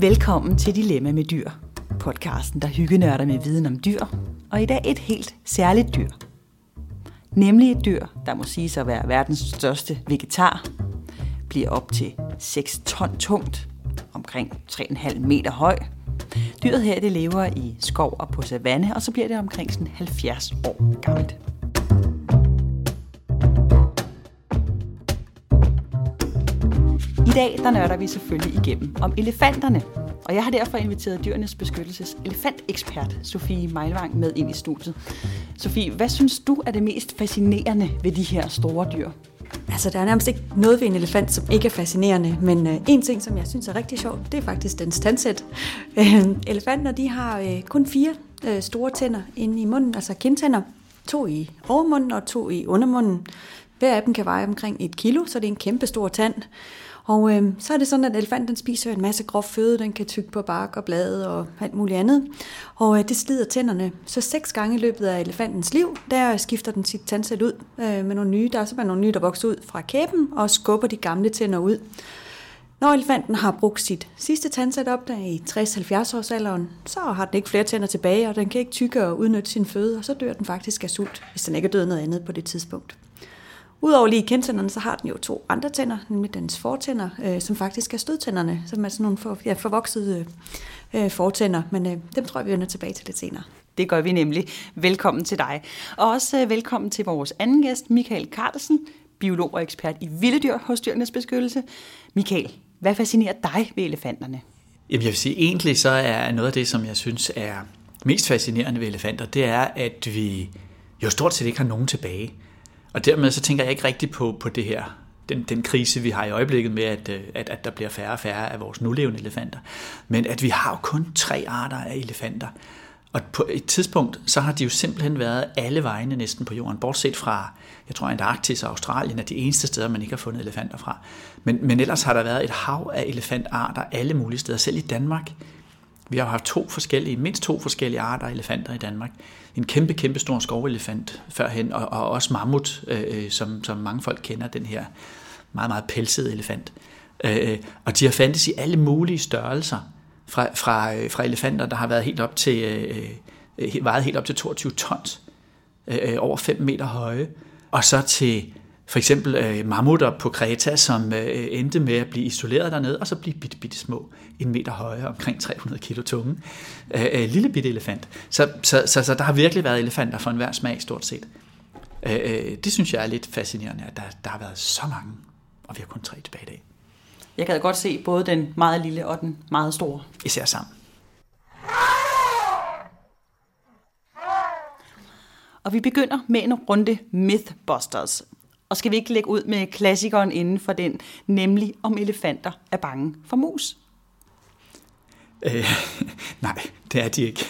Velkommen til Dilemma med dyr, podcasten, der hyggenørder med viden om dyr, og i dag et helt særligt dyr. Nemlig et dyr, der må sige at være verdens største vegetar, bliver op til 6 ton tungt, omkring 3,5 meter høj. Dyret her det lever i skov og på savanne, og så bliver det omkring sådan 70 år gammelt. Dag der nørder vi selvfølgelig igennem om elefanterne. Og jeg har derfor inviteret Dyrenes Beskyttelses elefantekspert, Sofie Meilvang, med ind i studiet. Sofie, hvad synes du er det mest fascinerende ved de her store dyr? Altså, der er nærmest ikke noget ved en elefant, som ikke er fascinerende, men øh, en ting, som jeg synes er rigtig sjovt, det er faktisk dens tandsæt. Øh, elefanter, de har øh, kun fire øh, store tænder inde i munden, altså kindtænder. To i overmunden og to i undermunden. Hver af dem kan veje omkring et kilo, så det er en kæmpe stor tand. Og øh, så er det sådan, at elefanten spiser en masse grov føde, den kan tygge på bark og blade og alt muligt andet. Og øh, det slider tænderne. Så seks gange i løbet af elefantens liv, der skifter den sit tandsæt ud øh, med nogle nye. Der er simpelthen nogle nye, der vokser ud fra kæben og skubber de gamle tænder ud. Når elefanten har brugt sit sidste tandsæt op der i 60-70 års alderen, så har den ikke flere tænder tilbage, og den kan ikke tykke og udnytte sin føde, og så dør den faktisk af sult, hvis den ikke er død noget andet på det tidspunkt. Udover lige kendtænderne, så har den jo to andre tænder, nemlig dens fortænder, øh, som faktisk er stødtænderne, som er sådan nogle for, ja, forvoksede øh, fortænder, men øh, dem tror jeg, vi vender tilbage til lidt senere. Det gør vi nemlig. Velkommen til dig. Og også øh, velkommen til vores anden gæst, Michael Carlsen, biolog og ekspert i vildedyr hos Dyrenes Beskyttelse. Michael, hvad fascinerer dig ved elefanterne? Jamen jeg vil sige, egentlig så er noget af det, som jeg synes er mest fascinerende ved elefanter, det er, at vi jo stort set ikke har nogen tilbage. Og dermed så tænker jeg ikke rigtigt på, på det her, den, den krise, vi har i øjeblikket med, at, øh, at, at der bliver færre og færre af vores nulevende elefanter. Men at vi har jo kun tre arter af elefanter. Og på et tidspunkt, så har de jo simpelthen været alle vegne næsten på jorden, bortset fra, jeg tror, Antarktis og Australien er de eneste steder, man ikke har fundet elefanter fra. Men, men ellers har der været et hav af elefantarter alle mulige steder, selv i Danmark. Vi har haft to forskellige, mindst to forskellige arter af elefanter i Danmark. En kæmpe, kæmpe stor skovelefant førhen, og, og også mammut, øh, øh som, som mange folk kender, den her meget, meget pelsede elefant. Øh, øh og de har fandtes i alle mulige størrelser, fra, fra, øh, fra elefanter, der har været helt op til, øh, vejet helt op til 22 tons, øh, over 5 meter høje, og så til for eksempel øh, mammutter på Kreta, som øh, endte med at blive isoleret dernede, og så blive bitte, bitte små, en meter høje, omkring 300 kilo tunge. Øh, øh, lille bitte elefant. Så, så, så, så der har virkelig været elefanter for enhver smag, stort set. Øh, øh, det synes jeg er lidt fascinerende, at der, der har været så mange, og vi har kun tre tilbage i dag. Jeg kan godt se både den meget lille og den meget store. Især sammen. Og vi begynder med en runde Mythbusters. Og skal vi ikke lægge ud med klassikeren inden for den, nemlig om elefanter er bange for mus? Øh, nej, det er de ikke.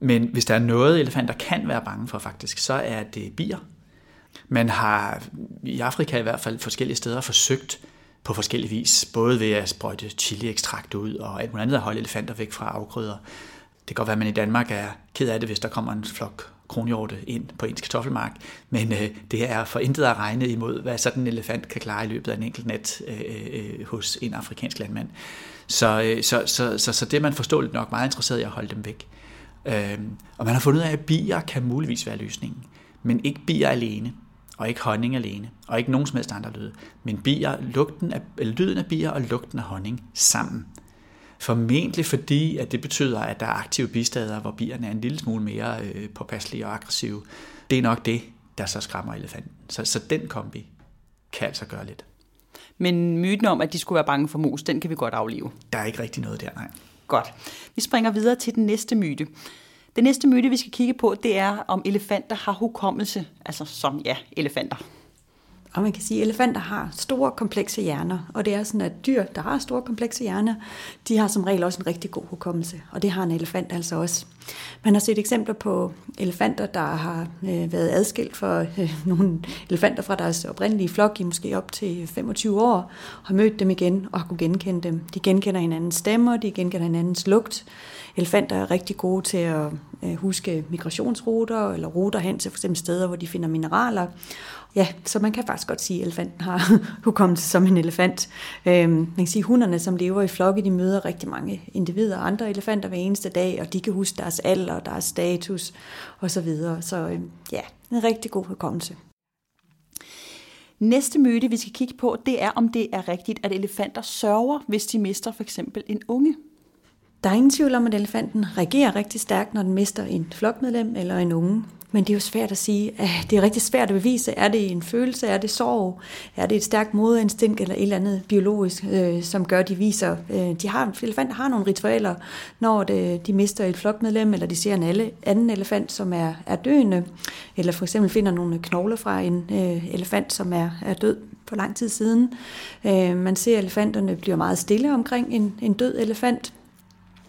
Men hvis der er noget, elefanter kan være bange for faktisk, så er det bier. Man har i Afrika i hvert fald forskellige steder forsøgt på forskellige vis, både ved at sprøjte chiliekstrakt ud og alt muligt andet at holde elefanter væk fra afgrøder. Det kan godt være, at man i Danmark er ked af det, hvis der kommer en flok kronhjorte ind på ens kartoffelmark, men øh, det er for intet at regne imod, hvad sådan en elefant kan klare i løbet af en enkelt nat øh, øh hos en afrikansk landmand. Så, øh, så, så, så, så det er man forståeligt nok meget interesseret i at holde dem væk. Øh, og man har fundet ud af, at bier kan muligvis være løsningen, men ikke bier alene, og ikke honning alene, og ikke nogen som helst andre lyde, men bier, lugten af, eller lyden af bier og lugten af honning sammen. Formentlig fordi, at det betyder, at der er aktive bistader, hvor bierne er en lille smule mere øh, påpasselige og aggressive. Det er nok det, der så skræmmer elefanten. Så, så den kombi kan altså gøre lidt. Men myten om, at de skulle være bange for mus, den kan vi godt aflive. Der er ikke rigtig noget der, nej. Godt. Vi springer videre til den næste myte. Den næste myte, vi skal kigge på, det er, om elefanter har hukommelse. Altså som, ja, elefanter. Og man kan sige, at elefanter har store, komplekse hjerner, og det er sådan, at dyr, der har store, komplekse hjerner, de har som regel også en rigtig god hukommelse, og det har en elefant altså også. Man har set eksempler på elefanter, der har øh, været adskilt for øh, nogle elefanter fra deres oprindelige flok i måske op til 25 år, har mødt dem igen og har kunne genkende dem. De genkender hinandens stemmer, de genkender hinandens lugt. Elefanter er rigtig gode til at øh, huske migrationsruter eller ruter hen til f.eks. steder, hvor de finder mineraler. Ja, så man kan faktisk godt sige, at elefanten har hukommelse som en elefant. Øhm, man kan sige, at hunderne, som lever i flokke, de møder rigtig mange individer og andre elefanter hver eneste dag, og de kan huske deres alder, deres status osv. Så, videre. så øhm, ja, en rigtig god hukommelse. Næste myte, vi skal kigge på, det er, om det er rigtigt, at elefanter sørger, hvis de mister for eksempel en unge. Der er ingen tvivl om, at elefanten reagerer rigtig stærkt, når den mister en flokmedlem eller en unge. Men det er jo svært at sige. at Det er rigtig svært at bevise. Er det en følelse? Er det sorg? Er det et stærkt moderinstinkt eller et eller andet biologisk, øh, som gør, at de viser... Øh, de har, elefanter har nogle ritualer, når det, de mister et flokmedlem, eller de ser en alle, anden elefant, som er, er døende, eller for eksempel finder nogle knogler fra en øh, elefant, som er, er død for lang tid siden. Øh, man ser, at elefanterne bliver meget stille omkring en, en død elefant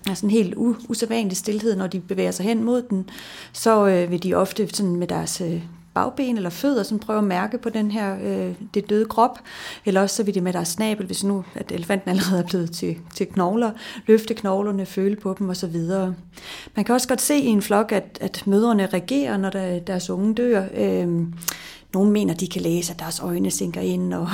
er en helt usædvanlig stillhed, når de bevæger sig hen mod den, så øh, vil de ofte sådan med deres øh, bagben eller fødder sådan prøve at mærke på den her øh, det døde krop, eller også så vil de med deres snabel, hvis nu at elefanten allerede er blevet til, til knogler, løfte knoglerne, føle på dem osv. Man kan også godt se i en flok, at, at mødrene reagerer, når der, deres unge dør. Øh, nogle mener, de kan læse, at deres øjne sinker ind, og,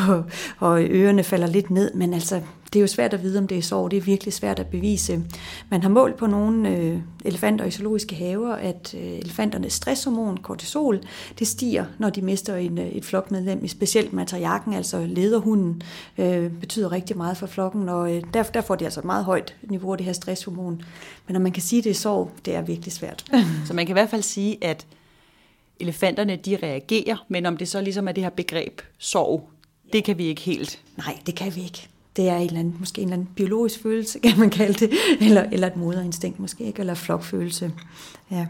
og ørerne falder lidt ned, men altså, det er jo svært at vide, om det er sorg. Det er virkelig svært at bevise. Man har målt på nogle øh, elefanter i zoologiske haver, at øh, elefanternes stresshormon, kortisol, det stiger, når de mister en, øh, et flokmedlem, specielt matriarken, altså lederhunden, øh, betyder rigtig meget for flokken, og øh, derfor, der får de altså et meget højt niveau af det her stresshormon. Men når man kan sige, at det er sorg, det er virkelig svært. Så man kan i hvert fald sige, at elefanterne de reagerer, men om det så ligesom er det her begreb sorg, det kan vi ikke helt. Nej, det kan vi ikke. Det er en eller anden, måske en eller anden biologisk følelse, kan man kalde det, eller, eller et moderinstinkt måske, ikke? eller flokfølelse. Ja.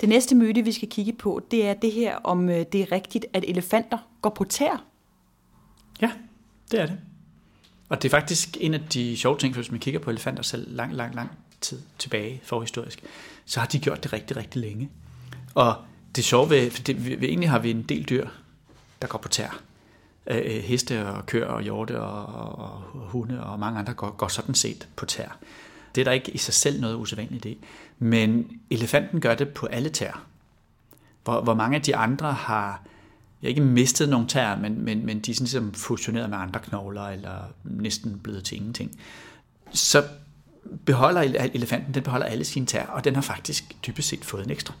Det næste myte, vi skal kigge på, det er det her, om øh, det er rigtigt, at elefanter går på tær. Ja, det er det. Og det er faktisk en af de sjove ting, hvis man kigger på elefanter selv lang, lang, lang tid tilbage forhistorisk, så har de gjort det rigtig, rigtig længe. Og det sjove ved, for det, vi, egentlig har vi en del dyr, der går på tær. Øh, øh, heste og køer og hjorte og, og, og hunde og mange andre går, går sådan set på tær. Det er der ikke i sig selv noget usædvanligt i. Men elefanten gør det på alle tær. Hvor, hvor mange af de andre har jeg ikke mistet nogle tær, men, men, men de er sådan ligesom fusioneret med andre knogler, eller næsten blevet til ingenting. Så beholder elefanten, den beholder alle sine tær, og den har faktisk dybest set fået en ekstra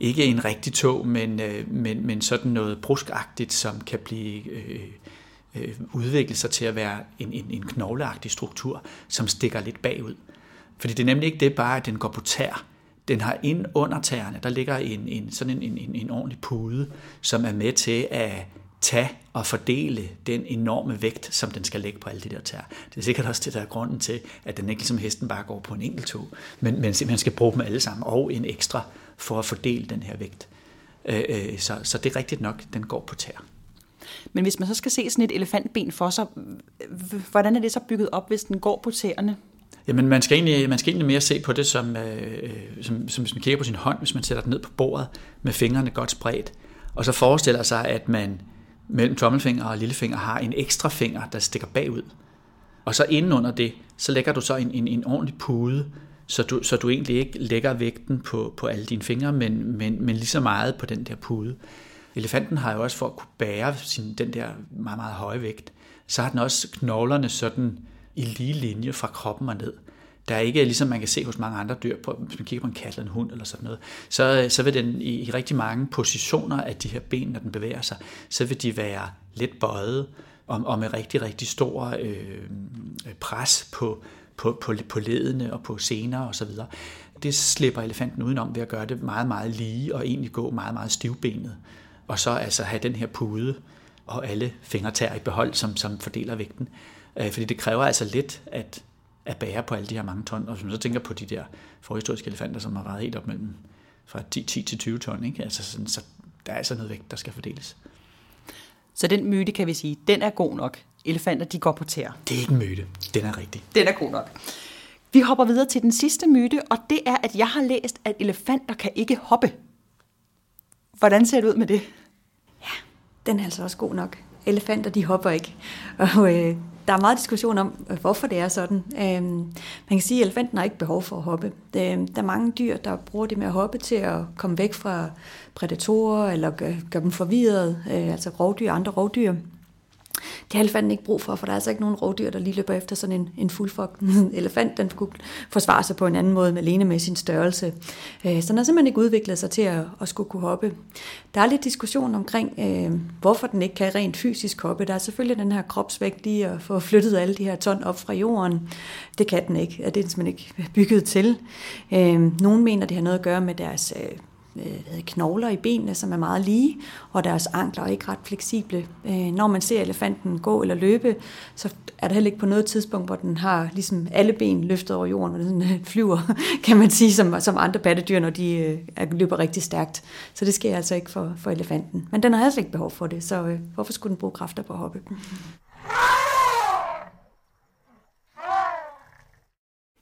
ikke en rigtig tog, men, øh, men, men sådan noget bruskagtigt, som kan blive øh, øh, udvikle sig til at være en, en, en knogleagtig struktur, som stikker lidt bagud. Fordi det er nemlig ikke det bare, at den går på tær. Den har ind under tæerne, der ligger en, en, sådan en, en, en ordentlig pude, som er med til at tage og fordele den enorme vægt, som den skal lægge på alle de der tær. Det er sikkert også det, der er grunden til, at den ikke ligesom hesten bare går på en enkelt tog, men, men simpelthen skal bruge dem alle sammen, og en ekstra for at fordele den her vægt. Øh, øh, så, så det er rigtigt nok, den går på tær. Men hvis man så skal se sådan et elefantben for sig, hvordan er det så bygget op, hvis den går på tæerne? Jamen, man skal egentlig, man skal egentlig mere se på det, som, øh, som, som hvis man kigger på sin hånd, hvis man sætter den ned på bordet med fingrene godt spredt, og så forestiller sig, at man mellem tommelfinger og lillefinger har en ekstra finger, der stikker bagud. Og så inden under det, så lægger du så en, en, en ordentlig pude, så du, så du egentlig ikke lægger vægten på, på alle dine fingre, men, men, men lige så meget på den der pude. Elefanten har jo også for at kunne bære sin, den der meget, meget høje vægt, så har den også knoglerne sådan i lige linje fra kroppen og ned. Der er ikke, ligesom man kan se hos mange andre dyr, på, hvis man kigger på en kat eller en hund eller sådan noget, så, så vil den i, i rigtig mange positioner af de her ben, når den bevæger sig, så vil de være lidt bøjet og, og med rigtig, rigtig stor øh, pres på, på, på, på ledene og på sener og så videre. Det slipper elefanten udenom ved at gøre det meget, meget lige og egentlig gå meget, meget stivbenet. Og så altså have den her pude og alle fingertær i behold, som, som fordeler vægten. Øh, fordi det kræver altså lidt at, at bære på alle de her mange ton. Og hvis man så tænker på de der forhistoriske elefanter, som har vejet helt op mellem fra 10, 10 til 20 ton, ikke? Altså sådan, så der er altså noget vægt, der skal fordeles. Så den myte, kan vi sige, den er god nok. Elefanter, de går på tæer. Det er ikke en myte. Den er rigtig. Den er god nok. Vi hopper videre til den sidste myte, og det er, at jeg har læst, at elefanter kan ikke hoppe. Hvordan ser det ud med det? Ja, den er altså også god nok. elefanter de hopper ikke. Og øh, der er meget diskussion om, øh, hvorfor det er sådan. Øh, man kan sige, at elefanten har ikke behov for at hoppe. Der, der er mange dyr, der bruger det med at hoppe til at komme væk fra prædatorer, eller gøre, gør dem forvirret, øh, altså rovdyr, andre rovdyr. Det har elefanten ikke brug for, for der er altså ikke nogen rovdyr, der lige løber efter sådan en, en fuldfogten elefant. Den kunne forsvare sig på en anden måde, alene med sin størrelse. Øh, så den har simpelthen ikke udviklet sig til at, at skulle kunne hoppe. Der er lidt diskussion omkring, øh, hvorfor den ikke kan rent fysisk hoppe. Der er selvfølgelig den her kropsvægt i at få flyttet alle de her ton op fra jorden. Det kan den ikke. Det er den simpelthen ikke bygget til. Øh, nogle mener, det har noget at gøre med deres øh, Øh, knogler i benene, som er meget lige, og deres ankler er ikke ret fleksible. Øh, når man ser elefanten gå eller løbe, så er der heller ikke på noget tidspunkt, hvor den har ligesom alle ben løftet over jorden, og den øh, flyver, kan man sige, som, som andre pattedyr, når de øh, løber rigtig stærkt. Så det sker altså ikke for, for elefanten. Men den har altså ikke behov for det, så hvorfor skulle den bruge kræfter på at hoppe?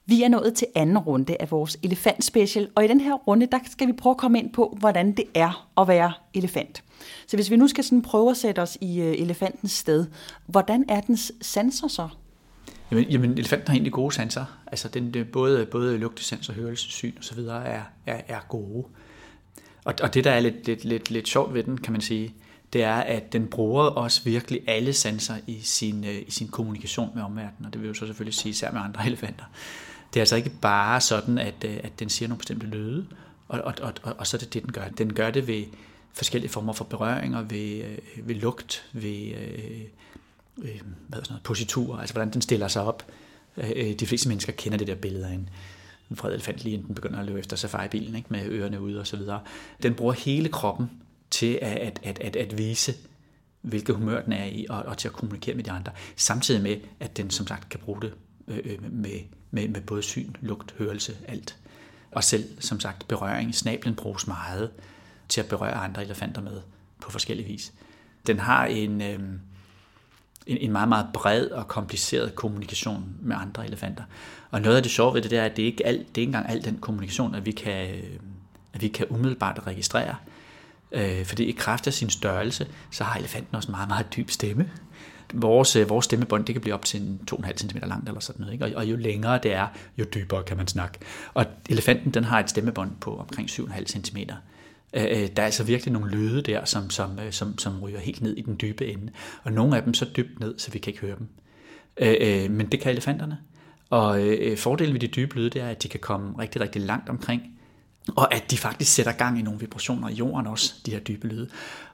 Vi er nået til anden runde af vores elefant special, og i den her runde, der skal vi prøve at komme ind på, hvordan det er at være elefant. Så hvis vi nu skal sådan prøve at sætte os i øh, elefantens sted, hvordan er dens sanser så? Jamen, jamen elefanten har egentlig gode sanser. Altså den, øh, både, både lugtesans og hørelsesyn og så videre er, er, er gode. Og, og det, der er lidt, lidt, lidt, lidt sjovt ved den, kan man sige, det er, at den bruger også virkelig alle sanser i sin, øh, i sin kommunikation med omverdenen, og det vil jo så selvfølgelig sige især med andre elefanter. Det er altså ikke bare sådan, at, øh, at den siger nogle bestemte lyde, og, og, og, og, og så er det det, den gør. Den gør det ved forskellige former for berøringer, ved, øh, ved lugt, ved øh, øh hvad sådan noget, positur, altså hvordan den stiller sig op. De fleste mennesker kender det der billede af en, en fred elefant, lige inden den begynder at løbe efter safari-bilen, ikke? med ørerne ude og så videre. Den bruger hele kroppen til at, at, at, at, at vise, hvilket humør den er i, og, og til at kommunikere med de andre, samtidig med, at den som sagt kan bruge det Øh, øh, med med, med både syn, lugt, hørelse, alt. Og selv, som sagt, berøring. Snablen bruges meget til at berøre andre elefanter med på forskellige vis. Den har en, øh, en, en meget, meget bred og kompliceret kommunikation med andre elefanter. Og noget af det sjove ved det, det er, at det ikke, alt, det er ikke engang al den kommunikation, at vi kan, øh, at vi kan umiddelbart registrere. Øh, fordi i kraft af sin størrelse, så har elefanten også en meget, meget dyb stemme vores, øh, vores stemmebånd, det kan blive op til 2,5 cm langt eller sådan noget. Ikke? Og, og jo længere det er, jo dybere kan man snakke. Og elefanten, den har et stemmebånd på omkring 7,5 cm. Øh, øh, der er altså virkelig nogle lyde der, som, som, øh, som, som ryger helt ned i den dybe ende. Og nogle af dem så dybt ned, så vi kan ikke høre dem. Men det kan elefanterne. Og fordelen ved de dybe lyde, det er, at de kan komme rigtig, rigtig langt omkring og at de faktisk sætter gang i nogle vibrationer i jorden også, de her dybe lyde.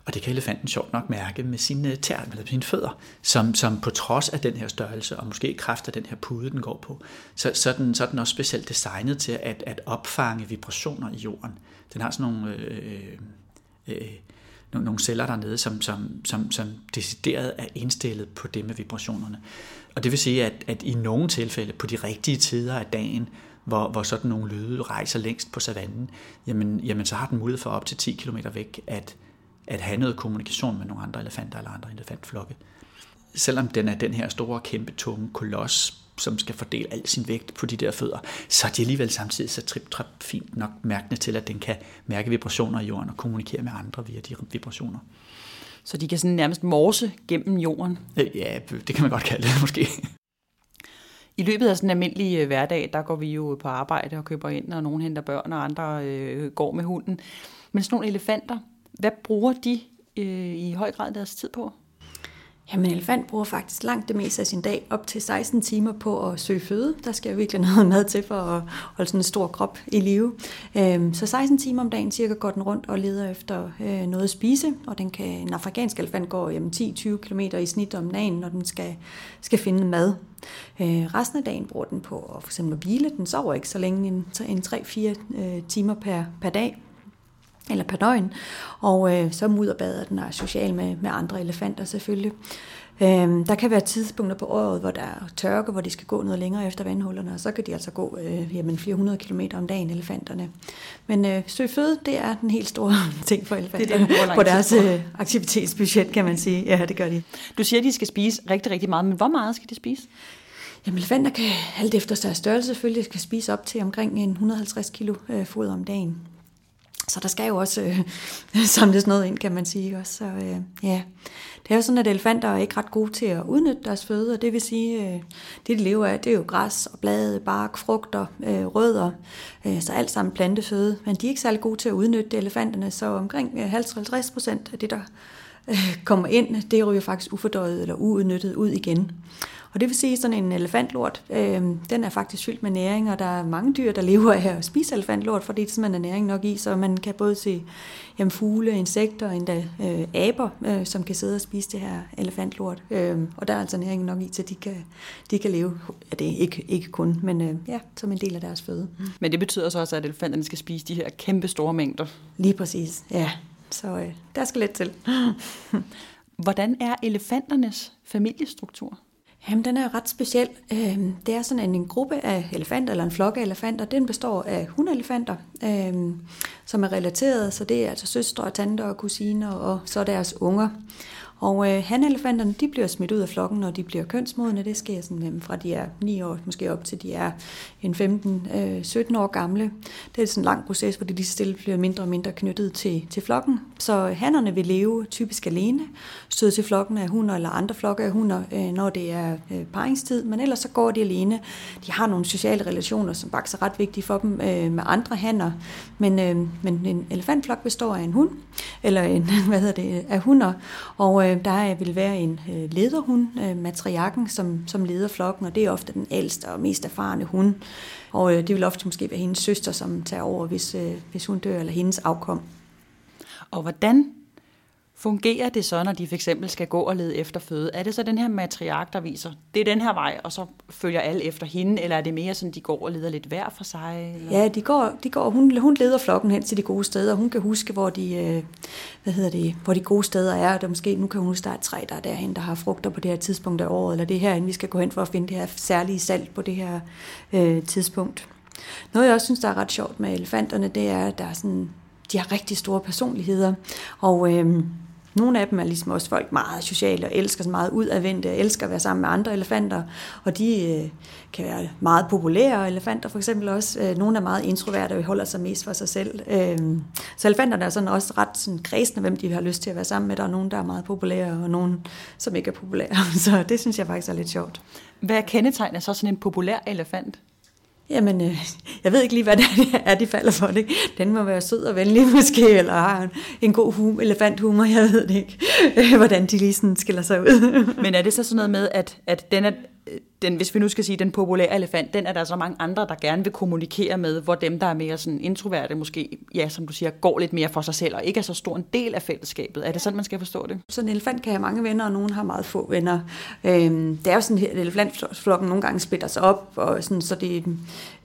Og det kan elefanten sjovt nok mærke med sine tær, eller sine fødder, som, som på trods af den her størrelse, og måske kraft af den her pude, den går på, så, så, er, den, så er den også specielt designet til at, at opfange vibrationer i jorden. Den har sådan nogle, øh, øh, nogle, nogle celler dernede, som, som, som, som decideret er indstillet på det med vibrationerne. Og det vil sige, at, at i nogle tilfælde, på de rigtige tider af dagen, hvor, hvor sådan nogle lyde rejser længst på savannen, jamen, jamen så har den mulighed for op til 10 km væk at, at have noget kommunikation med nogle andre elefanter eller andre elefantflokke. Selvom den er den her store, kæmpe, tunge koloss, som skal fordele al sin vægt på de der fødder, så er de alligevel samtidig så trip trap fint nok mærkende til, at den kan mærke vibrationer i jorden og kommunikere med andre via de vibrationer. Så de kan sådan nærmest morse gennem jorden? Ja, det kan man godt kalde det måske. I løbet af sådan en almindelig øh, hverdag, der går vi jo på arbejde og køber ind, og nogen henter børn, og andre øh, går med hunden. Men sådan nogle elefanter, hvad bruger de øh, i høj grad deres tid på? Jamen, en elefant bruger faktisk langt det meste af sin dag, op til 16 timer på at søge føde. Der skal jo virkelig noget mad til for at holde sådan en stor krop i live. Øhm, så 16 timer om dagen cirka går den rundt og leder efter øh, noget at spise, og den kan, en afrikansk elefant går 10-20 km i snit om dagen, når den skal, skal finde mad. Øh, resten af dagen bruger den på at for eksempel at hvile. Den sover ikke så længe, en, en 3-4 øh, timer per, per dag eller per døgn, og øh, så mudderbader den er social med, med andre elefanter selvfølgelig. Øh, der kan være tidspunkter på året, hvor der er tørke, hvor de skal gå noget længere efter vandhullerne, og så kan de altså gå øh, jamen 400 km om dagen, elefanterne. Men øh, søg føde, det er den helt store ting for elefanterne det er på deres øh, aktivitetsbudget, kan man sige. Ja, det gør de. Du siger, at de skal spise rigtig, rigtig meget, men hvor meget skal de spise? Jamen, elefanter kan alt efter deres størrelse selvfølgelig skal spise op til omkring en 150 kilo øh, foder om dagen. Så der skal jo også øh, samles noget ind, kan man sige. Også. Så øh, ja, det er jo sådan, at elefanter er ikke ret gode til at udnytte deres føde, og det vil sige, øh, det de lever af, det er jo græs og blade, bark, frugter, øh, rødder, øh, så alt sammen planteføde. Men de er ikke særlig gode til at udnytte elefanterne, så omkring øh, 50-50 procent af det, der øh, kommer ind, det ryger faktisk ufordøjet eller uudnyttet ud igen. Og det vil sige, at sådan en elefantlort, øh, den er faktisk fyldt med næring, og der er mange dyr, der lever af at spise elefantlort, fordi det simpelthen er næring nok i, så man kan både se jamen, fugle, insekter og endda øh, aber, øh, som kan sidde og spise det her elefantlort. Øh, og der er altså næring nok i, så de kan, de kan leve, ja, det er ikke, ikke kun, men øh, ja, som en del af deres føde. Men det betyder så også, at elefanterne skal spise de her kæmpe store mængder? Lige præcis, ja. Så øh, der skal lidt til. Hvordan er elefanternes familiestruktur? Jamen, den er ret speciel. Øhm, det er sådan en gruppe af elefanter, eller en flok af elefanter. Den består af hundelefanter, øhm, som er relateret, så det er altså søstre, tanter og kusiner, og så deres unger. Og øh, hanelefanterne, de bliver smidt ud af flokken, når de bliver kønsmodne. Det sker sådan, øh, fra de er 9 år, måske op til de er en 15-17 øh, år gamle. Det er sådan en lang proces, hvor de lige stille bliver mindre og mindre knyttet til, til flokken. Så hannerne vil leve typisk alene, støde til flokken af hunder eller andre flokke af hunder, øh, når det er øh, paringstid, men ellers så går de alene. De har nogle sociale relationer, som faktisk er ret vigtige for dem øh, med andre hanner, men, øh, men en elefantflok består af en hund, eller en, hvad hedder det, af hunder, og øh, Øh, der vil være en øh, lederhund, øh, matriarken, som, som leder flokken, og det er ofte den ældste og mest erfarne hund. Og øh, det vil ofte måske være hendes søster, som tager over, hvis, øh, hvis hun dør, eller hendes afkom. Og hvordan fungerer det så, når de for eksempel skal gå og lede efter føde? Er det så den her matriark, der viser, det er den her vej, og så følger alle efter hende, eller er det mere sådan, de går og leder lidt hver for sig? Eller? Ja, de går, de går hun, hun leder flokken hen til de gode steder, hun kan huske, hvor de, øh, hvad hedder det, hvor de gode steder er, der måske, nu kan hun huske, der er et træ, der er derhen, der har frugter på det her tidspunkt af året, eller det her, vi skal gå hen for at finde det her særlige salt på det her øh, tidspunkt. Noget, jeg også synes, der er ret sjovt med elefanterne, det er, at der er sådan, de har rigtig store personligheder, og øh, nogle af dem er ligesom også folk meget sociale og elsker så meget udadvendte, og elsker at være sammen med andre elefanter, og de øh, kan være meget populære elefanter for eksempel også. Øh, nogle er meget introverte og holder sig mest for sig selv. Øh, så elefanterne er sådan også ret sådan kredsende, hvem de har lyst til at være sammen med. Der er nogen, der er meget populære, og nogen, som ikke er populære. Så det synes jeg faktisk er lidt sjovt. Hvad kendetegner så sådan en populær elefant? Jamen, øh, jeg ved ikke lige, hvad det er, de falder for. Det. Den må være sød og venlig måske, eller har en, en god hum, elefanthumor, jeg ved det ikke, hvordan de lige sådan skiller sig ud. Men er det så sådan noget med, at, at den er, den, hvis vi nu skal sige, den populære elefant, den er der så mange andre, der gerne vil kommunikere med, hvor dem, der er mere sådan introverte, måske, ja, som du siger, går lidt mere for sig selv, og ikke er så stor en del af fællesskabet. Er det sådan, man skal forstå det? Så en elefant kan have mange venner, og nogen har meget få venner. Øhm, det er jo sådan, at elefantflokken nogle gange splitter sig op, og sådan, så det,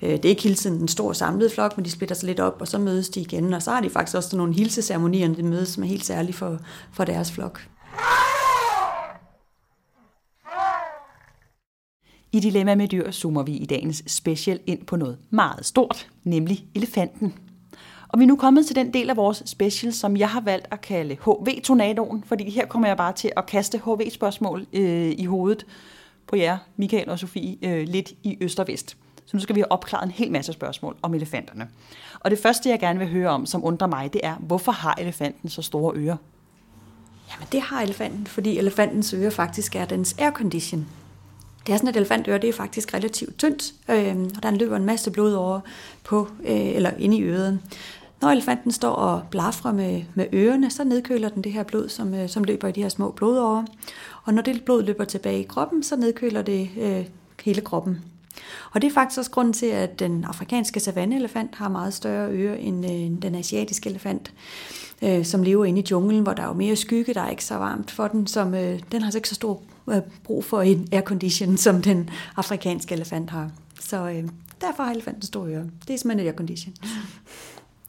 øh, det er ikke hele tiden en stor samlet flok, men de splitter sig lidt op, og så mødes de igen. Og så har de faktisk også nogle hilseceremonier, de mødes, som er helt særlige for, for deres flok. I Dilemma med dyr zoomer vi i dagens special ind på noget meget stort, nemlig elefanten. Og vi er nu kommet til den del af vores special, som jeg har valgt at kalde HV-tornadoen, fordi her kommer jeg bare til at kaste HV-spørgsmål øh, i hovedet på jer, Michael og Sofie, øh, lidt i øst og vest. Så nu skal vi have opklaret en hel masse spørgsmål om elefanterne. Og det første, jeg gerne vil høre om, som undrer mig, det er, hvorfor har elefanten så store ører? Jamen det har elefanten, fordi elefantens ører faktisk er dens aircondition. Det er sådan, et elefantøre det er faktisk relativt tyndt, øh, og der løber en masse blod over på, øh, eller inde i øret. Når elefanten står og blafrer med, med ørerne, så nedkøler den det her blod, som, øh, som løber i de her små blodårer. Og når det blod løber tilbage i kroppen, så nedkøler det øh, hele kroppen. Og det er faktisk også grunden til, at den afrikanske savanneelefant har meget større ører end øh, den asiatiske elefant, øh, som lever inde i junglen, hvor der er jo mere skygge, der er ikke så varmt for den, som øh, den har altså ikke så stor øh, brug for en aircondition, som den afrikanske elefant har. Så øh, derfor har elefanten store ører. Det er simpelthen et aircondition.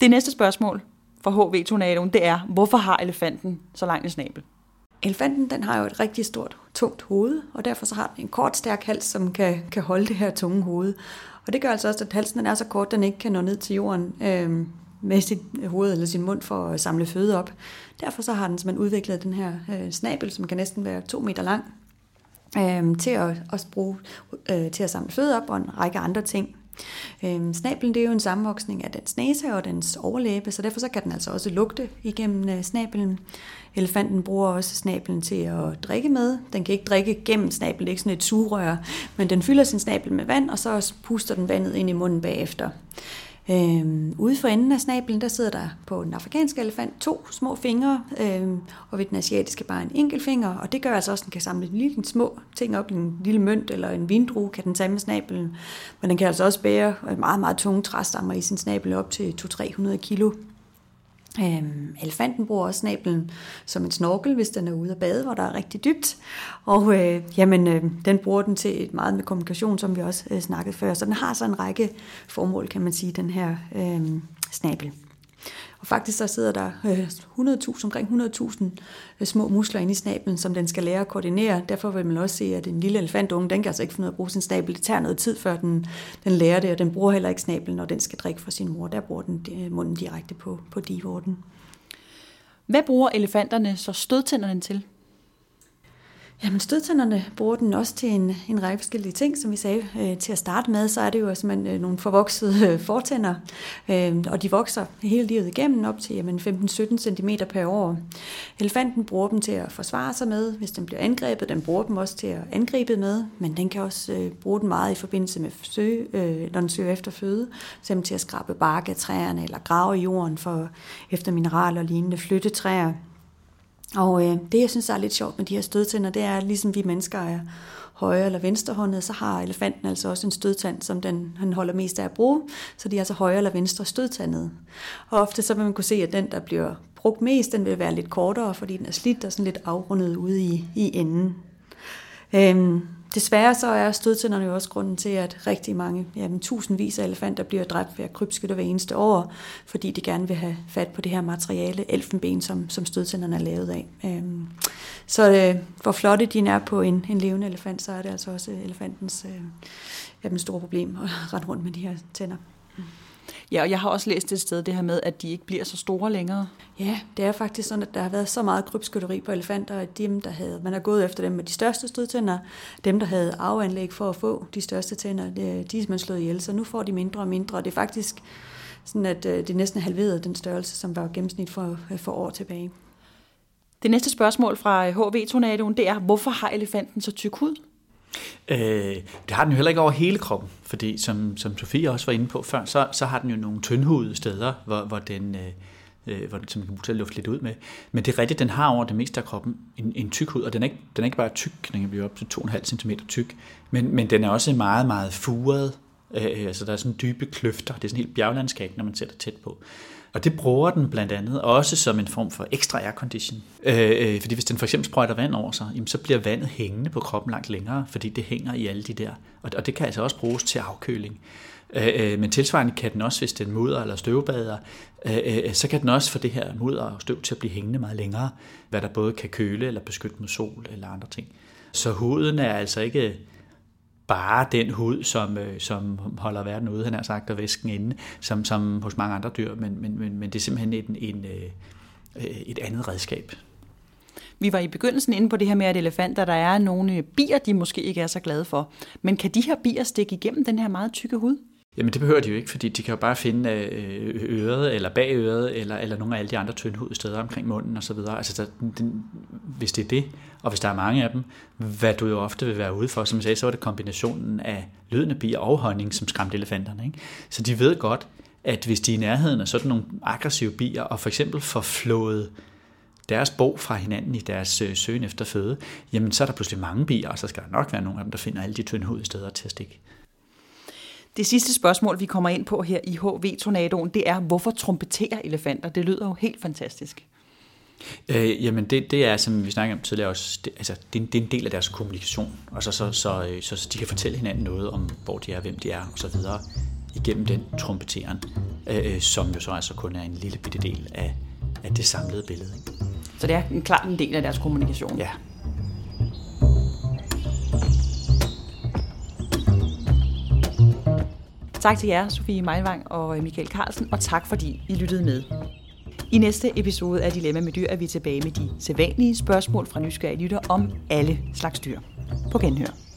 Det næste spørgsmål fra HV-tornadoen, det er, hvorfor har elefanten så lang en snabel? Elefanten den har jo et rigtig stort, tungt hoved, og derfor så har den en kort, stærk hals, som kan, kan holde det her tunge hoved. Og det gør altså også, at halsen den er så kort, den ikke kan nå ned til jorden øh, med sit hoved eller sin mund for at samle føde op. Derfor så har den simpelthen udviklet den her øh, snabel, som kan næsten være to meter lang, øh, til at også bruge øh, til at samle føde op og en række andre ting. Øhm, snablen det er jo en sammenvoksning af dens næse og dens overlæbe, så derfor så kan den altså også lugte igennem øh, snablen. Elefanten bruger også snablen til at drikke med. Den kan ikke drikke gennem snablen, det er ikke sådan et sugerør, men den fylder sin snabel med vand, og så puster den vandet ind i munden bagefter. Øhm, ude for enden af snablen, der sidder der på den afrikanske elefant to små fingre, øhm, og ved den asiatiske bare en enkelt finger, og det gør altså også, at den kan samle en lille små ting op, en lille mønt eller en vindrue, kan den tage med snablen, men den kan altså også bære meget, meget tunge træstammer i sin snabel op til 200-300 kilo. Øhm, elefanten bruger også snablen som en snorkel, hvis den er ude at bade, hvor der er rigtig dybt. Og øh, jamen, øh, den bruger den til et meget med kommunikation, som vi også øh, snakkede før. Så den har så en række formål, kan man sige, den her øh, snabel. Og faktisk så sidder der øh, 100.000, omkring 100.000 øh, små muskler inde i snablen, som den skal lære at koordinere. Derfor vil man også se, at en lille elefantunge, den kan altså ikke finde ud af at bruge sin snabel. Det tager noget tid, før den, den lærer det, og den bruger heller ikke snablen, når den skal drikke fra sin mor. Der bruger den øh, munden direkte på, på divorten. Hvad bruger elefanterne så stødtænderne til? Jamen stødtænderne bruger den også til en, en række forskellige ting, som vi sagde øh, til at starte med, så er det jo altså, simpelthen øh, nogle forvoksede øh, fortænder, øh, og de vokser hele livet igennem op til 15-17 cm per år. Elefanten bruger dem til at forsvare sig med, hvis den bliver angrebet. Den bruger dem også til at angribe med, men den kan også øh, bruge den meget i forbindelse med søge, øh, når den søger efter føde, simpelthen til at skrabe bark af træerne eller grave i jorden for efter mineraler og lignende flytte træer. Og øh, det, jeg synes er lidt sjovt med de her stødtænder, det er, at ligesom vi mennesker er højre- eller venstrehåndede, så har elefanten altså også en stødtand, som den, han holder mest af at bruge. Så de er altså højre eller venstre stødtandede. Og ofte så vil man kunne se, at den, der bliver brugt mest, den vil være lidt kortere, fordi den er slidt og sådan lidt afrundet ude i, i enden. Øhm, Desværre så er stødtænderne jo også grunden til, at rigtig mange, jamen tusindvis af elefanter bliver dræbt ved at krybskytte hver eneste år, fordi de gerne vil have fat på det her materiale, elfenben, som, som stødtænderne er lavet af. Øhm, så øh, hvor flotte de er på en, en levende elefant, så er det altså også elefantens øh, jamen, store problem at rende rundt med de her tænder. Mm. Ja, og jeg har også læst et sted det her med, at de ikke bliver så store længere. Ja, det er faktisk sådan, at der har været så meget krybskytteri på elefanter, at dem, der havde, man har gået efter dem med de største stødtænder, dem, der havde arveanlæg for at få de største tænder, de er man slået ihjel, så nu får de mindre og mindre, og det er faktisk sådan, at øh, det næsten halverede den størrelse, som var gennemsnit for, øh, for år tilbage. Det næste spørgsmål fra HV-tornadoen, det er, hvorfor har elefanten så tyk hud? Øh, det har den jo heller ikke over hele kroppen, fordi som, som Sofie også var inde på før, så, så har den jo nogle tyndhudede steder, hvor, hvor den... Øh, øh hvor den, som kan bruge til at lufte lidt ud med. Men det er rigtigt, den har over det meste af kroppen en, en tyk hud, og den er, ikke, den er ikke bare tyk, den kan blive op til 2,5 cm tyk, men, men den er også meget, meget furet. Øh, altså der er sådan dybe kløfter, det er sådan helt bjerglandskab, når man sætter tæt på. Og det bruger den blandt andet også som en form for ekstra aircondition. Øh, øh, fordi hvis den for eksempel sprøjter vand over sig, jamen, så bliver vandet hængende på kroppen langt længere, fordi det hænger i alle de der. Og, og det kan altså også bruges til afkøling. Øh, øh men tilsvarende kan den også, hvis den mudder eller støvbader, øh, øh, så kan den også få det her mudder og støv til at blive hængende meget længere, hvad der både kan køle eller beskytte mod sol eller andre ting. Så huden er altså ikke bare den hud, som, øh, som holder verden ude, han har sagt, og væsken inde, som, som hos mange andre dyr, men, men, men, men det er simpelthen en, en, et andet redskab. Vi var i begyndelsen inde på det her med, at elefanter, der er nogle bier, de måske ikke er så glade for. Men kan de her bier stikke igennem den her meget tykke hud? Jamen det behøver de jo ikke, fordi de kan jo bare finde øh, øret eller bag øret, eller, eller nogle af alle de andre tyndhudede steder omkring munden osv. Altså der, den, hvis det er det, og hvis der er mange af dem, hvad du jo ofte vil være ude for, som jeg sagde, så var det kombinationen af lydende bier og honning, som skræmte elefanterne. Ikke? Så de ved godt, at hvis de er i nærheden af sådan nogle aggressive bier, og for eksempel får flået deres bog fra hinanden i deres øh, søgen efter føde, jamen så er der pludselig mange bier, og så skal der nok være nogle af dem, der finder alle de tyndhudede steder til at stikke. Det sidste spørgsmål, vi kommer ind på her i HV-tornadoen, det er, hvorfor trompeterer elefanter? Det lyder jo helt fantastisk. Øh, jamen det, det er, som vi snakkede om tidligere også, det, altså, det, det er en del af deres kommunikation. Altså, så, så, øh, så, så de kan fortælle hinanden noget om, hvor de er, hvem de er osv. igennem den trompeteren, øh, øh, som jo så altså kun er en lille bitte del af, af det samlede billede. Ikke? Så det er en klart en del af deres kommunikation? Ja. Tak til jer, Sofie Meinvang og øh, Michael Carlsen, og tak fordi I lyttede med. I næste episode af Dilemma med dyr er vi tilbage med de sædvanlige spørgsmål fra nysgerrige lytter om alle slags dyr. På genhør.